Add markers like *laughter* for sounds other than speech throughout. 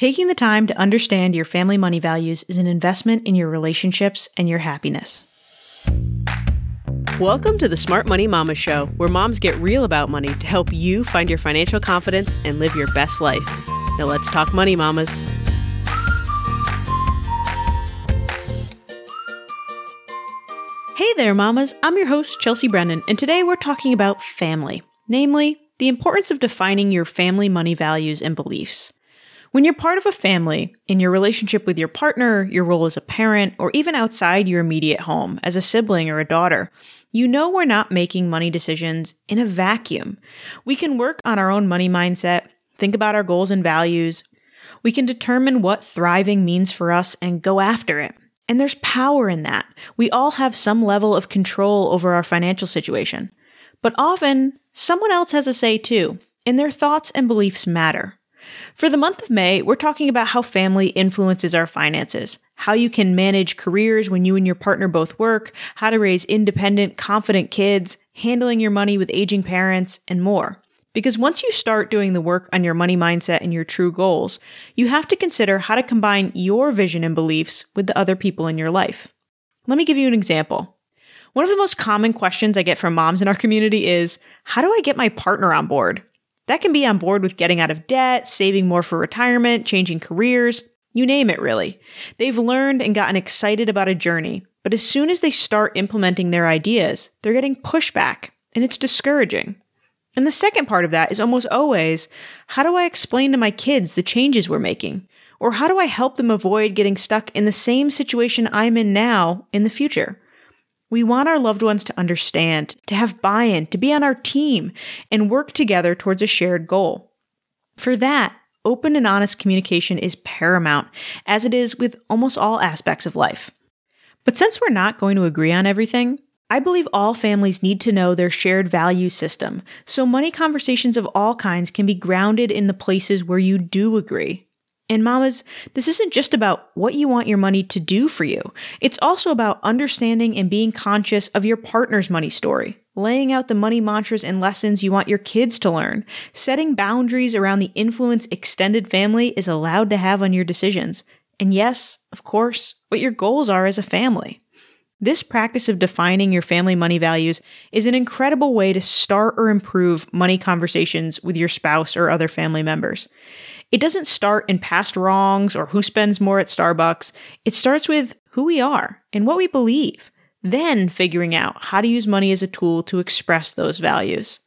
Taking the time to understand your family money values is an investment in your relationships and your happiness. Welcome to the Smart Money Mama Show, where moms get real about money to help you find your financial confidence and live your best life. Now let's talk money, mamas. Hey there, mamas. I'm your host, Chelsea Brennan, and today we're talking about family, namely, the importance of defining your family money values and beliefs. When you're part of a family, in your relationship with your partner, your role as a parent, or even outside your immediate home as a sibling or a daughter, you know we're not making money decisions in a vacuum. We can work on our own money mindset, think about our goals and values. We can determine what thriving means for us and go after it. And there's power in that. We all have some level of control over our financial situation. But often, someone else has a say too, and their thoughts and beliefs matter. For the month of May, we're talking about how family influences our finances, how you can manage careers when you and your partner both work, how to raise independent, confident kids, handling your money with aging parents, and more. Because once you start doing the work on your money mindset and your true goals, you have to consider how to combine your vision and beliefs with the other people in your life. Let me give you an example. One of the most common questions I get from moms in our community is, how do I get my partner on board? That can be on board with getting out of debt, saving more for retirement, changing careers, you name it really. They've learned and gotten excited about a journey, but as soon as they start implementing their ideas, they're getting pushback, and it's discouraging. And the second part of that is almost always how do I explain to my kids the changes we're making? Or how do I help them avoid getting stuck in the same situation I'm in now in the future? We want our loved ones to understand, to have buy in, to be on our team, and work together towards a shared goal. For that, open and honest communication is paramount, as it is with almost all aspects of life. But since we're not going to agree on everything, I believe all families need to know their shared value system, so money conversations of all kinds can be grounded in the places where you do agree. And mamas, this isn't just about what you want your money to do for you. It's also about understanding and being conscious of your partner's money story, laying out the money mantras and lessons you want your kids to learn, setting boundaries around the influence extended family is allowed to have on your decisions. And yes, of course, what your goals are as a family. This practice of defining your family money values is an incredible way to start or improve money conversations with your spouse or other family members. It doesn't start in past wrongs or who spends more at Starbucks. It starts with who we are and what we believe, then figuring out how to use money as a tool to express those values.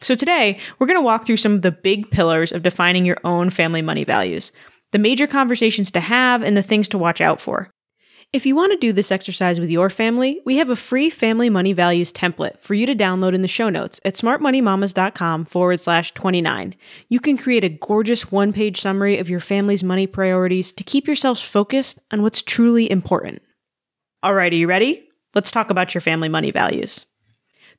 So today, we're going to walk through some of the big pillars of defining your own family money values, the major conversations to have and the things to watch out for. If you want to do this exercise with your family, we have a free family money values template for you to download in the show notes at smartmoneymamas.com forward slash 29. You can create a gorgeous one page summary of your family's money priorities to keep yourselves focused on what's truly important. All right, are you ready? Let's talk about your family money values.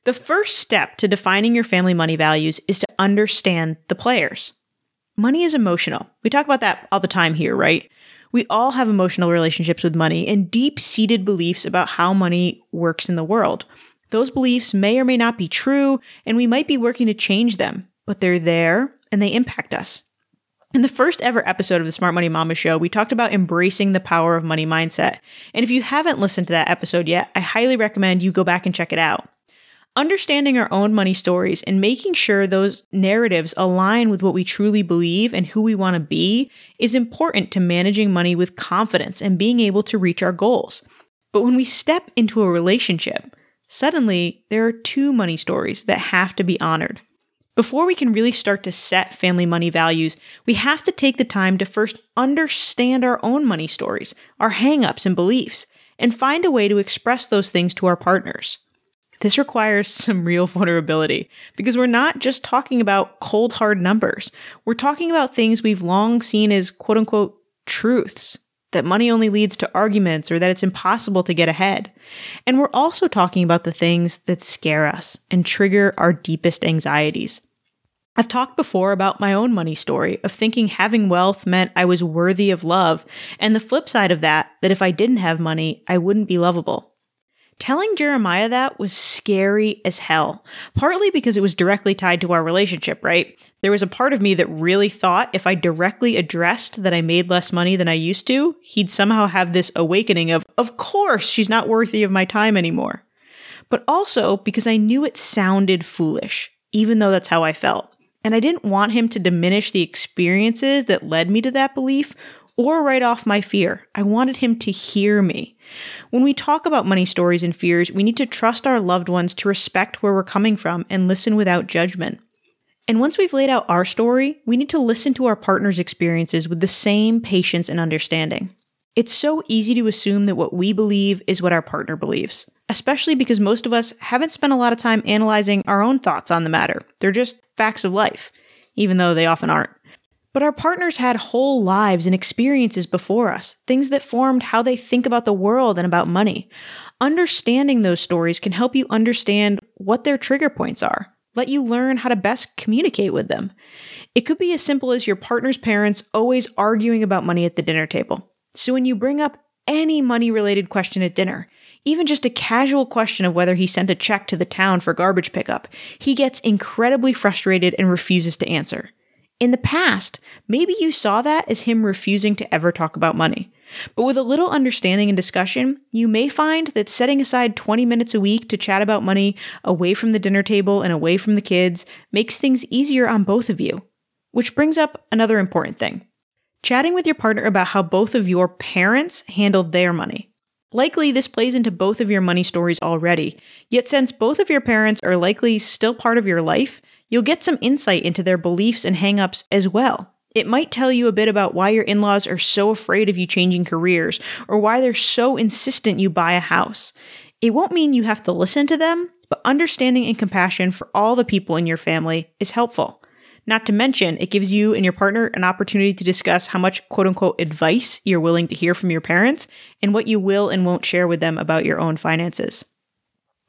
The first step to defining your family money values is to understand the players. Money is emotional. We talk about that all the time here, right? We all have emotional relationships with money and deep seated beliefs about how money works in the world. Those beliefs may or may not be true, and we might be working to change them, but they're there and they impact us. In the first ever episode of the Smart Money Mama Show, we talked about embracing the power of money mindset. And if you haven't listened to that episode yet, I highly recommend you go back and check it out. Understanding our own money stories and making sure those narratives align with what we truly believe and who we want to be is important to managing money with confidence and being able to reach our goals. But when we step into a relationship, suddenly there are two money stories that have to be honored. Before we can really start to set family money values, we have to take the time to first understand our own money stories, our hangups and beliefs, and find a way to express those things to our partners. This requires some real vulnerability because we're not just talking about cold hard numbers. We're talking about things we've long seen as quote unquote truths that money only leads to arguments or that it's impossible to get ahead. And we're also talking about the things that scare us and trigger our deepest anxieties. I've talked before about my own money story of thinking having wealth meant I was worthy of love, and the flip side of that, that if I didn't have money, I wouldn't be lovable. Telling Jeremiah that was scary as hell, partly because it was directly tied to our relationship, right? There was a part of me that really thought if I directly addressed that I made less money than I used to, he'd somehow have this awakening of, of course, she's not worthy of my time anymore. But also because I knew it sounded foolish, even though that's how I felt. And I didn't want him to diminish the experiences that led me to that belief or write off my fear. I wanted him to hear me. When we talk about money stories and fears, we need to trust our loved ones to respect where we're coming from and listen without judgment. And once we've laid out our story, we need to listen to our partner's experiences with the same patience and understanding. It's so easy to assume that what we believe is what our partner believes, especially because most of us haven't spent a lot of time analyzing our own thoughts on the matter. They're just facts of life, even though they often aren't. But our partners had whole lives and experiences before us, things that formed how they think about the world and about money. Understanding those stories can help you understand what their trigger points are, let you learn how to best communicate with them. It could be as simple as your partner's parents always arguing about money at the dinner table. So when you bring up any money related question at dinner, even just a casual question of whether he sent a check to the town for garbage pickup, he gets incredibly frustrated and refuses to answer. In the past, maybe you saw that as him refusing to ever talk about money. But with a little understanding and discussion, you may find that setting aside 20 minutes a week to chat about money away from the dinner table and away from the kids makes things easier on both of you. Which brings up another important thing chatting with your partner about how both of your parents handled their money. Likely, this plays into both of your money stories already, yet, since both of your parents are likely still part of your life, You'll get some insight into their beliefs and hangups as well. It might tell you a bit about why your in laws are so afraid of you changing careers or why they're so insistent you buy a house. It won't mean you have to listen to them, but understanding and compassion for all the people in your family is helpful. Not to mention, it gives you and your partner an opportunity to discuss how much quote unquote advice you're willing to hear from your parents and what you will and won't share with them about your own finances.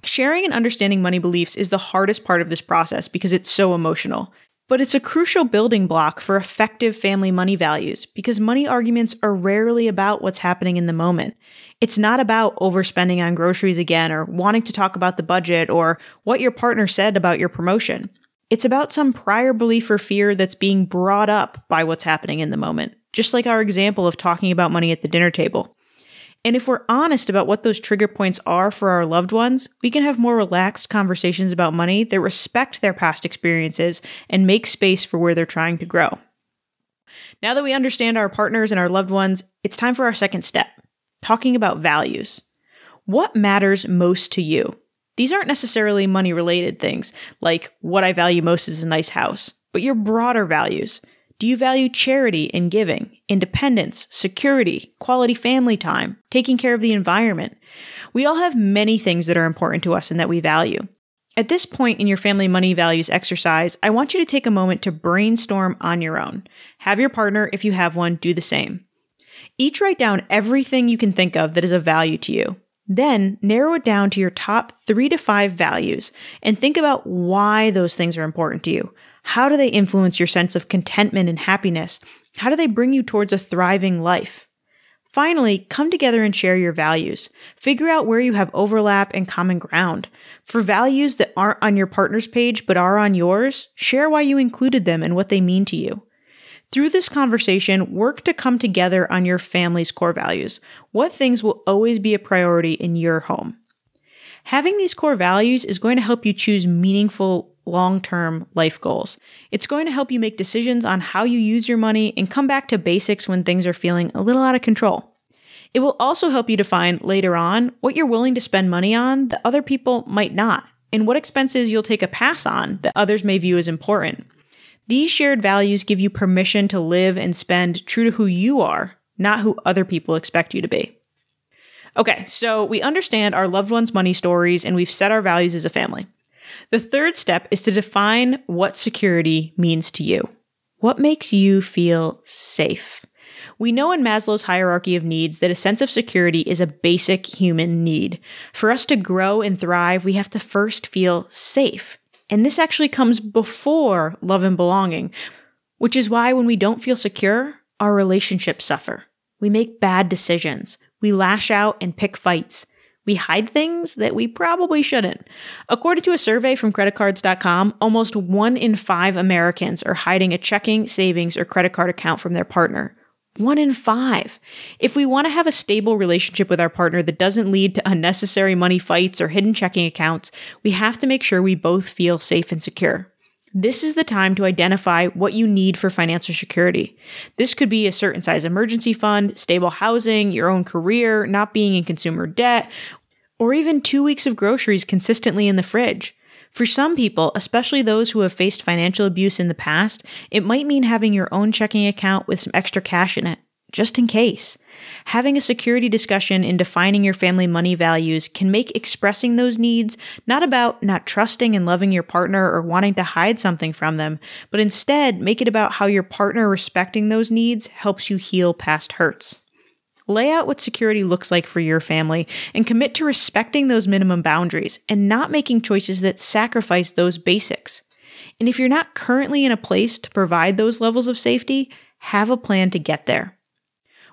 Sharing and understanding money beliefs is the hardest part of this process because it's so emotional. But it's a crucial building block for effective family money values because money arguments are rarely about what's happening in the moment. It's not about overspending on groceries again or wanting to talk about the budget or what your partner said about your promotion. It's about some prior belief or fear that's being brought up by what's happening in the moment, just like our example of talking about money at the dinner table. And if we're honest about what those trigger points are for our loved ones, we can have more relaxed conversations about money that respect their past experiences and make space for where they're trying to grow. Now that we understand our partners and our loved ones, it's time for our second step talking about values. What matters most to you? These aren't necessarily money related things, like what I value most is a nice house, but your broader values. Do you value charity and giving, independence, security, quality family time, taking care of the environment? We all have many things that are important to us and that we value. At this point in your family money values exercise, I want you to take a moment to brainstorm on your own. Have your partner, if you have one, do the same. Each write down everything you can think of that is of value to you. Then narrow it down to your top three to five values and think about why those things are important to you. How do they influence your sense of contentment and happiness? How do they bring you towards a thriving life? Finally, come together and share your values. Figure out where you have overlap and common ground. For values that aren't on your partner's page but are on yours, share why you included them and what they mean to you. Through this conversation, work to come together on your family's core values. What things will always be a priority in your home? Having these core values is going to help you choose meaningful long term life goals. It's going to help you make decisions on how you use your money and come back to basics when things are feeling a little out of control. It will also help you define later on what you're willing to spend money on that other people might not, and what expenses you'll take a pass on that others may view as important. These shared values give you permission to live and spend true to who you are, not who other people expect you to be. Okay, so we understand our loved ones' money stories and we've set our values as a family. The third step is to define what security means to you. What makes you feel safe? We know in Maslow's hierarchy of needs that a sense of security is a basic human need. For us to grow and thrive, we have to first feel safe. And this actually comes before love and belonging, which is why when we don't feel secure, our relationships suffer. We make bad decisions. We lash out and pick fights. We hide things that we probably shouldn't. According to a survey from creditcards.com, almost one in five Americans are hiding a checking, savings, or credit card account from their partner. One in five. If we want to have a stable relationship with our partner that doesn't lead to unnecessary money fights or hidden checking accounts, we have to make sure we both feel safe and secure. This is the time to identify what you need for financial security. This could be a certain size emergency fund, stable housing, your own career, not being in consumer debt, or even two weeks of groceries consistently in the fridge. For some people, especially those who have faced financial abuse in the past, it might mean having your own checking account with some extra cash in it, just in case. Having a security discussion in defining your family money values can make expressing those needs not about not trusting and loving your partner or wanting to hide something from them, but instead make it about how your partner respecting those needs helps you heal past hurts. Lay out what security looks like for your family and commit to respecting those minimum boundaries and not making choices that sacrifice those basics. And if you're not currently in a place to provide those levels of safety, have a plan to get there.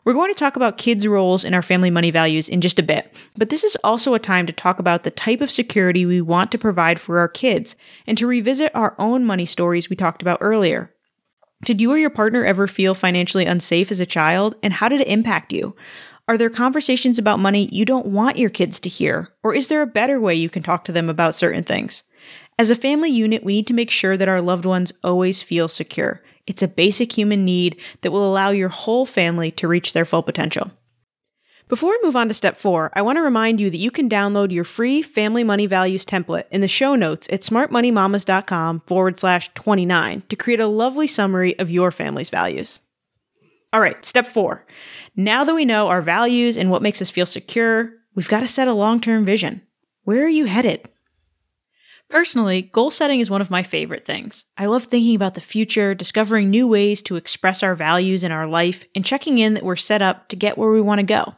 We're going to talk about kids' roles in our family money values in just a bit, but this is also a time to talk about the type of security we want to provide for our kids and to revisit our own money stories we talked about earlier. Did you or your partner ever feel financially unsafe as a child, and how did it impact you? Are there conversations about money you don't want your kids to hear, or is there a better way you can talk to them about certain things? As a family unit, we need to make sure that our loved ones always feel secure. It's a basic human need that will allow your whole family to reach their full potential. Before we move on to step four, I want to remind you that you can download your free family money values template in the show notes at smartmoneymamas.com forward slash 29 to create a lovely summary of your family's values. All right, step four. Now that we know our values and what makes us feel secure, we've got to set a long term vision. Where are you headed? Personally, goal setting is one of my favorite things. I love thinking about the future, discovering new ways to express our values in our life, and checking in that we're set up to get where we want to go.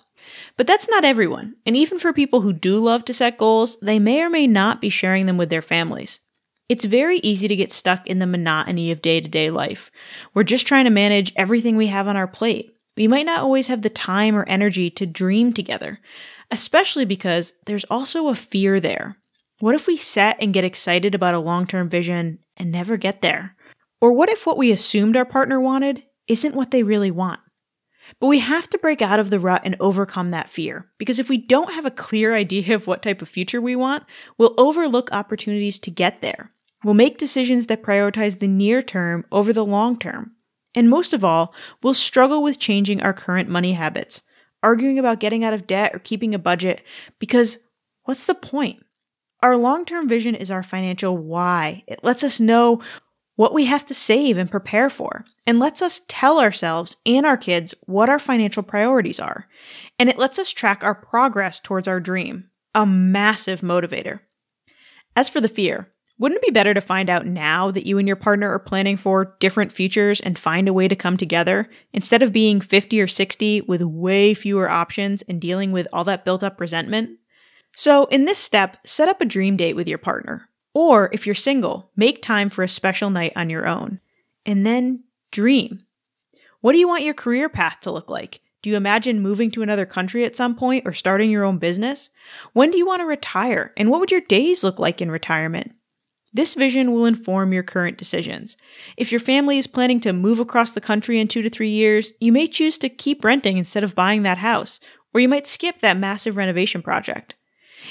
But that's not everyone, and even for people who do love to set goals, they may or may not be sharing them with their families. It's very easy to get stuck in the monotony of day to day life. We're just trying to manage everything we have on our plate. We might not always have the time or energy to dream together, especially because there's also a fear there. What if we set and get excited about a long term vision and never get there? Or what if what we assumed our partner wanted isn't what they really want? But we have to break out of the rut and overcome that fear. Because if we don't have a clear idea of what type of future we want, we'll overlook opportunities to get there. We'll make decisions that prioritize the near term over the long term. And most of all, we'll struggle with changing our current money habits, arguing about getting out of debt or keeping a budget, because what's the point? Our long term vision is our financial why. It lets us know what we have to save and prepare for, and lets us tell ourselves and our kids what our financial priorities are. And it lets us track our progress towards our dream, a massive motivator. As for the fear, wouldn't it be better to find out now that you and your partner are planning for different futures and find a way to come together instead of being 50 or 60 with way fewer options and dealing with all that built up resentment? So, in this step, set up a dream date with your partner. Or if you're single, make time for a special night on your own. And then dream. What do you want your career path to look like? Do you imagine moving to another country at some point or starting your own business? When do you want to retire? And what would your days look like in retirement? This vision will inform your current decisions. If your family is planning to move across the country in two to three years, you may choose to keep renting instead of buying that house, or you might skip that massive renovation project.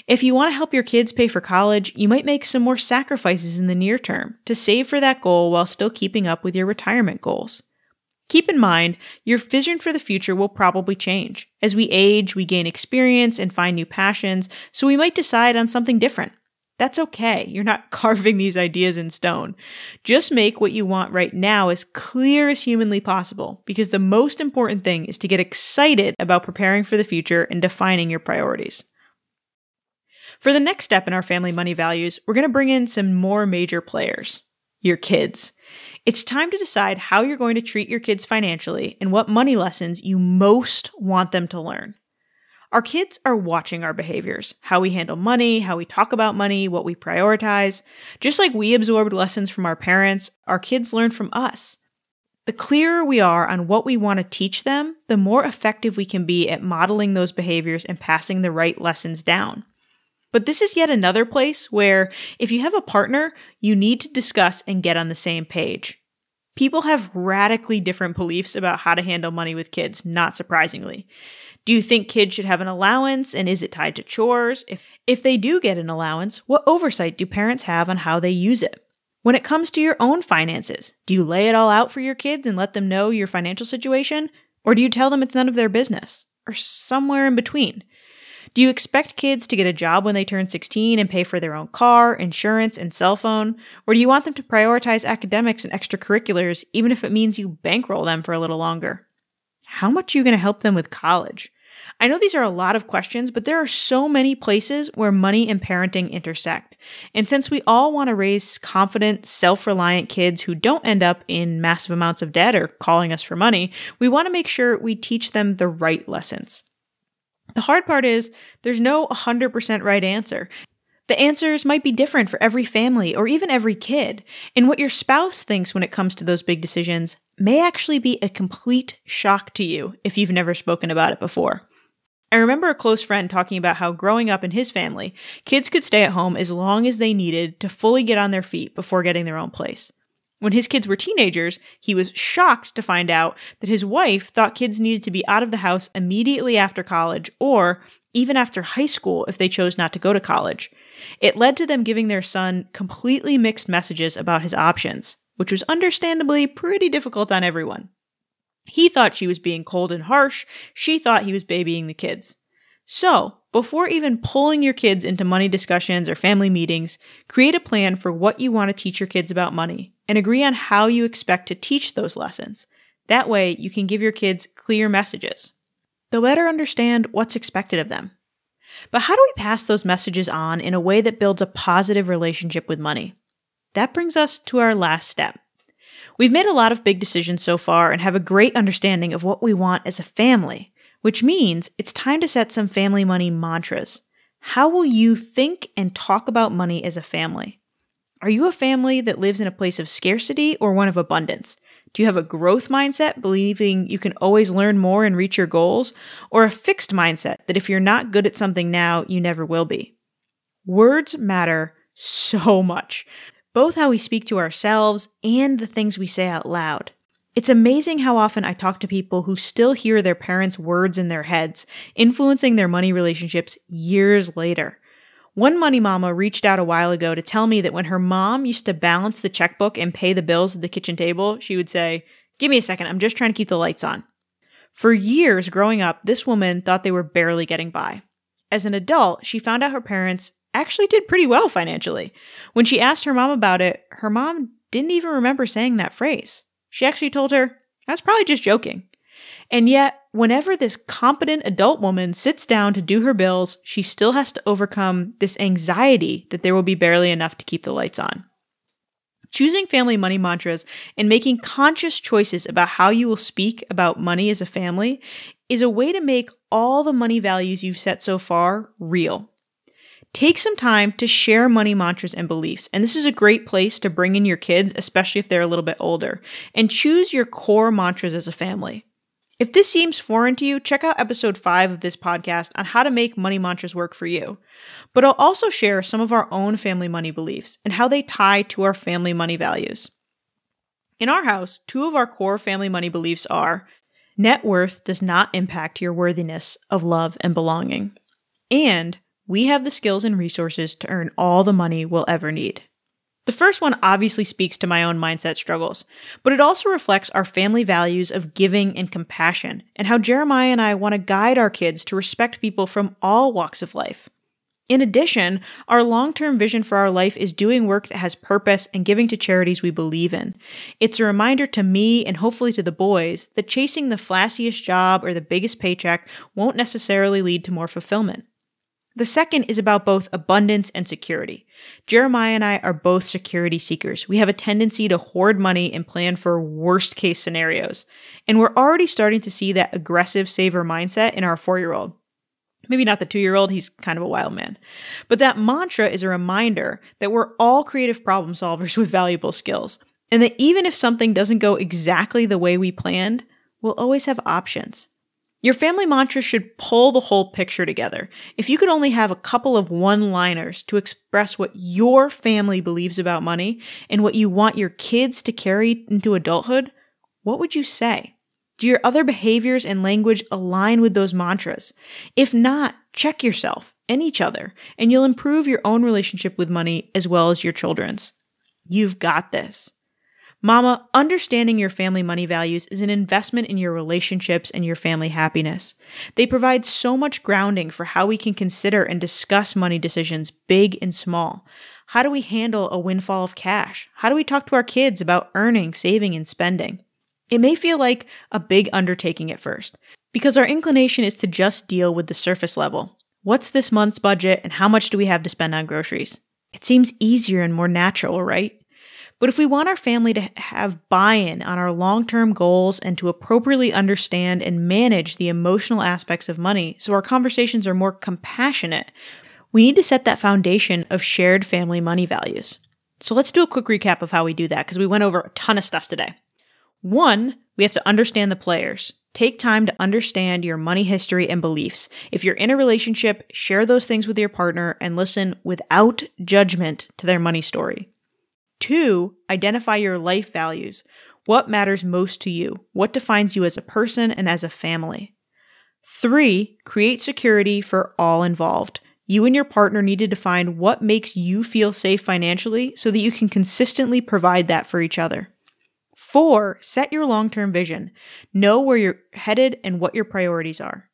If you want to help your kids pay for college, you might make some more sacrifices in the near term to save for that goal while still keeping up with your retirement goals. Keep in mind, your vision for the future will probably change. As we age, we gain experience and find new passions, so we might decide on something different. That's okay. You're not *laughs* carving these ideas in stone. Just make what you want right now as clear as humanly possible, because the most important thing is to get excited about preparing for the future and defining your priorities. For the next step in our family money values, we're going to bring in some more major players your kids. It's time to decide how you're going to treat your kids financially and what money lessons you most want them to learn. Our kids are watching our behaviors, how we handle money, how we talk about money, what we prioritize. Just like we absorbed lessons from our parents, our kids learn from us. The clearer we are on what we want to teach them, the more effective we can be at modeling those behaviors and passing the right lessons down. But this is yet another place where, if you have a partner, you need to discuss and get on the same page. People have radically different beliefs about how to handle money with kids, not surprisingly. Do you think kids should have an allowance and is it tied to chores? If, if they do get an allowance, what oversight do parents have on how they use it? When it comes to your own finances, do you lay it all out for your kids and let them know your financial situation? Or do you tell them it's none of their business? Or somewhere in between? Do you expect kids to get a job when they turn 16 and pay for their own car, insurance, and cell phone? Or do you want them to prioritize academics and extracurriculars, even if it means you bankroll them for a little longer? How much are you going to help them with college? I know these are a lot of questions, but there are so many places where money and parenting intersect. And since we all want to raise confident, self reliant kids who don't end up in massive amounts of debt or calling us for money, we want to make sure we teach them the right lessons. The hard part is there's no 100% right answer. The answers might be different for every family or even every kid. And what your spouse thinks when it comes to those big decisions may actually be a complete shock to you if you've never spoken about it before. I remember a close friend talking about how growing up in his family, kids could stay at home as long as they needed to fully get on their feet before getting their own place. When his kids were teenagers, he was shocked to find out that his wife thought kids needed to be out of the house immediately after college or even after high school if they chose not to go to college. It led to them giving their son completely mixed messages about his options, which was understandably pretty difficult on everyone. He thought she was being cold and harsh. She thought he was babying the kids. So, before even pulling your kids into money discussions or family meetings, create a plan for what you want to teach your kids about money and agree on how you expect to teach those lessons. That way, you can give your kids clear messages. They'll better understand what's expected of them. But how do we pass those messages on in a way that builds a positive relationship with money? That brings us to our last step We've made a lot of big decisions so far and have a great understanding of what we want as a family, which means it's time to set some family money mantras. How will you think and talk about money as a family? Are you a family that lives in a place of scarcity or one of abundance? Do you have a growth mindset, believing you can always learn more and reach your goals? Or a fixed mindset that if you're not good at something now, you never will be? Words matter so much both how we speak to ourselves and the things we say out loud. It's amazing how often I talk to people who still hear their parents' words in their heads, influencing their money relationships years later. One money mama reached out a while ago to tell me that when her mom used to balance the checkbook and pay the bills at the kitchen table, she would say, Give me a second, I'm just trying to keep the lights on. For years growing up, this woman thought they were barely getting by. As an adult, she found out her parents actually did pretty well financially. When she asked her mom about it, her mom didn't even remember saying that phrase. She actually told her, I was probably just joking. And yet, whenever this competent adult woman sits down to do her bills, she still has to overcome this anxiety that there will be barely enough to keep the lights on. Choosing family money mantras and making conscious choices about how you will speak about money as a family is a way to make all the money values you've set so far real. Take some time to share money mantras and beliefs. And this is a great place to bring in your kids, especially if they're a little bit older, and choose your core mantras as a family. If this seems foreign to you, check out episode 5 of this podcast on how to make money mantras work for you. But I'll also share some of our own family money beliefs and how they tie to our family money values. In our house, two of our core family money beliefs are net worth does not impact your worthiness of love and belonging, and we have the skills and resources to earn all the money we'll ever need. The first one obviously speaks to my own mindset struggles, but it also reflects our family values of giving and compassion, and how Jeremiah and I want to guide our kids to respect people from all walks of life. In addition, our long term vision for our life is doing work that has purpose and giving to charities we believe in. It's a reminder to me and hopefully to the boys that chasing the flashiest job or the biggest paycheck won't necessarily lead to more fulfillment. The second is about both abundance and security. Jeremiah and I are both security seekers. We have a tendency to hoard money and plan for worst case scenarios. And we're already starting to see that aggressive saver mindset in our four year old. Maybe not the two year old, he's kind of a wild man. But that mantra is a reminder that we're all creative problem solvers *laughs* with valuable skills. And that even if something doesn't go exactly the way we planned, we'll always have options. Your family mantra should pull the whole picture together. If you could only have a couple of one liners to express what your family believes about money and what you want your kids to carry into adulthood, what would you say? Do your other behaviors and language align with those mantras? If not, check yourself and each other, and you'll improve your own relationship with money as well as your children's. You've got this. Mama, understanding your family money values is an investment in your relationships and your family happiness. They provide so much grounding for how we can consider and discuss money decisions, big and small. How do we handle a windfall of cash? How do we talk to our kids about earning, saving, and spending? It may feel like a big undertaking at first, because our inclination is to just deal with the surface level. What's this month's budget and how much do we have to spend on groceries? It seems easier and more natural, right? But if we want our family to have buy in on our long term goals and to appropriately understand and manage the emotional aspects of money so our conversations are more compassionate, we need to set that foundation of shared family money values. So let's do a quick recap of how we do that because we went over a ton of stuff today. One, we have to understand the players. Take time to understand your money history and beliefs. If you're in a relationship, share those things with your partner and listen without judgment to their money story. Two, identify your life values. What matters most to you? What defines you as a person and as a family? Three, create security for all involved. You and your partner need to define what makes you feel safe financially so that you can consistently provide that for each other. Four, set your long term vision. Know where you're headed and what your priorities are.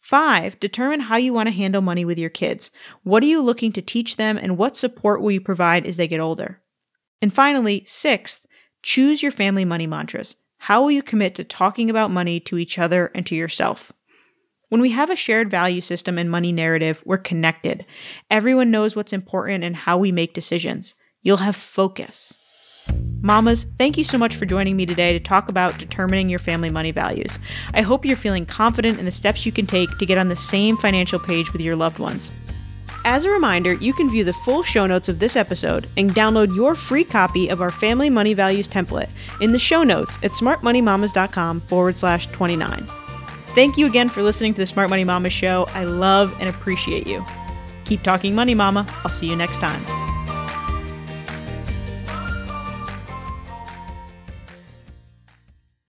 Five, determine how you want to handle money with your kids. What are you looking to teach them and what support will you provide as they get older? And finally, sixth, choose your family money mantras. How will you commit to talking about money to each other and to yourself? When we have a shared value system and money narrative, we're connected. Everyone knows what's important and how we make decisions. You'll have focus. Mamas, thank you so much for joining me today to talk about determining your family money values. I hope you're feeling confident in the steps you can take to get on the same financial page with your loved ones. As a reminder, you can view the full show notes of this episode and download your free copy of our Family Money Values template in the show notes at smartmoneymamas.com forward slash 29. Thank you again for listening to the Smart Money Mama show. I love and appreciate you. Keep talking money, Mama. I'll see you next time.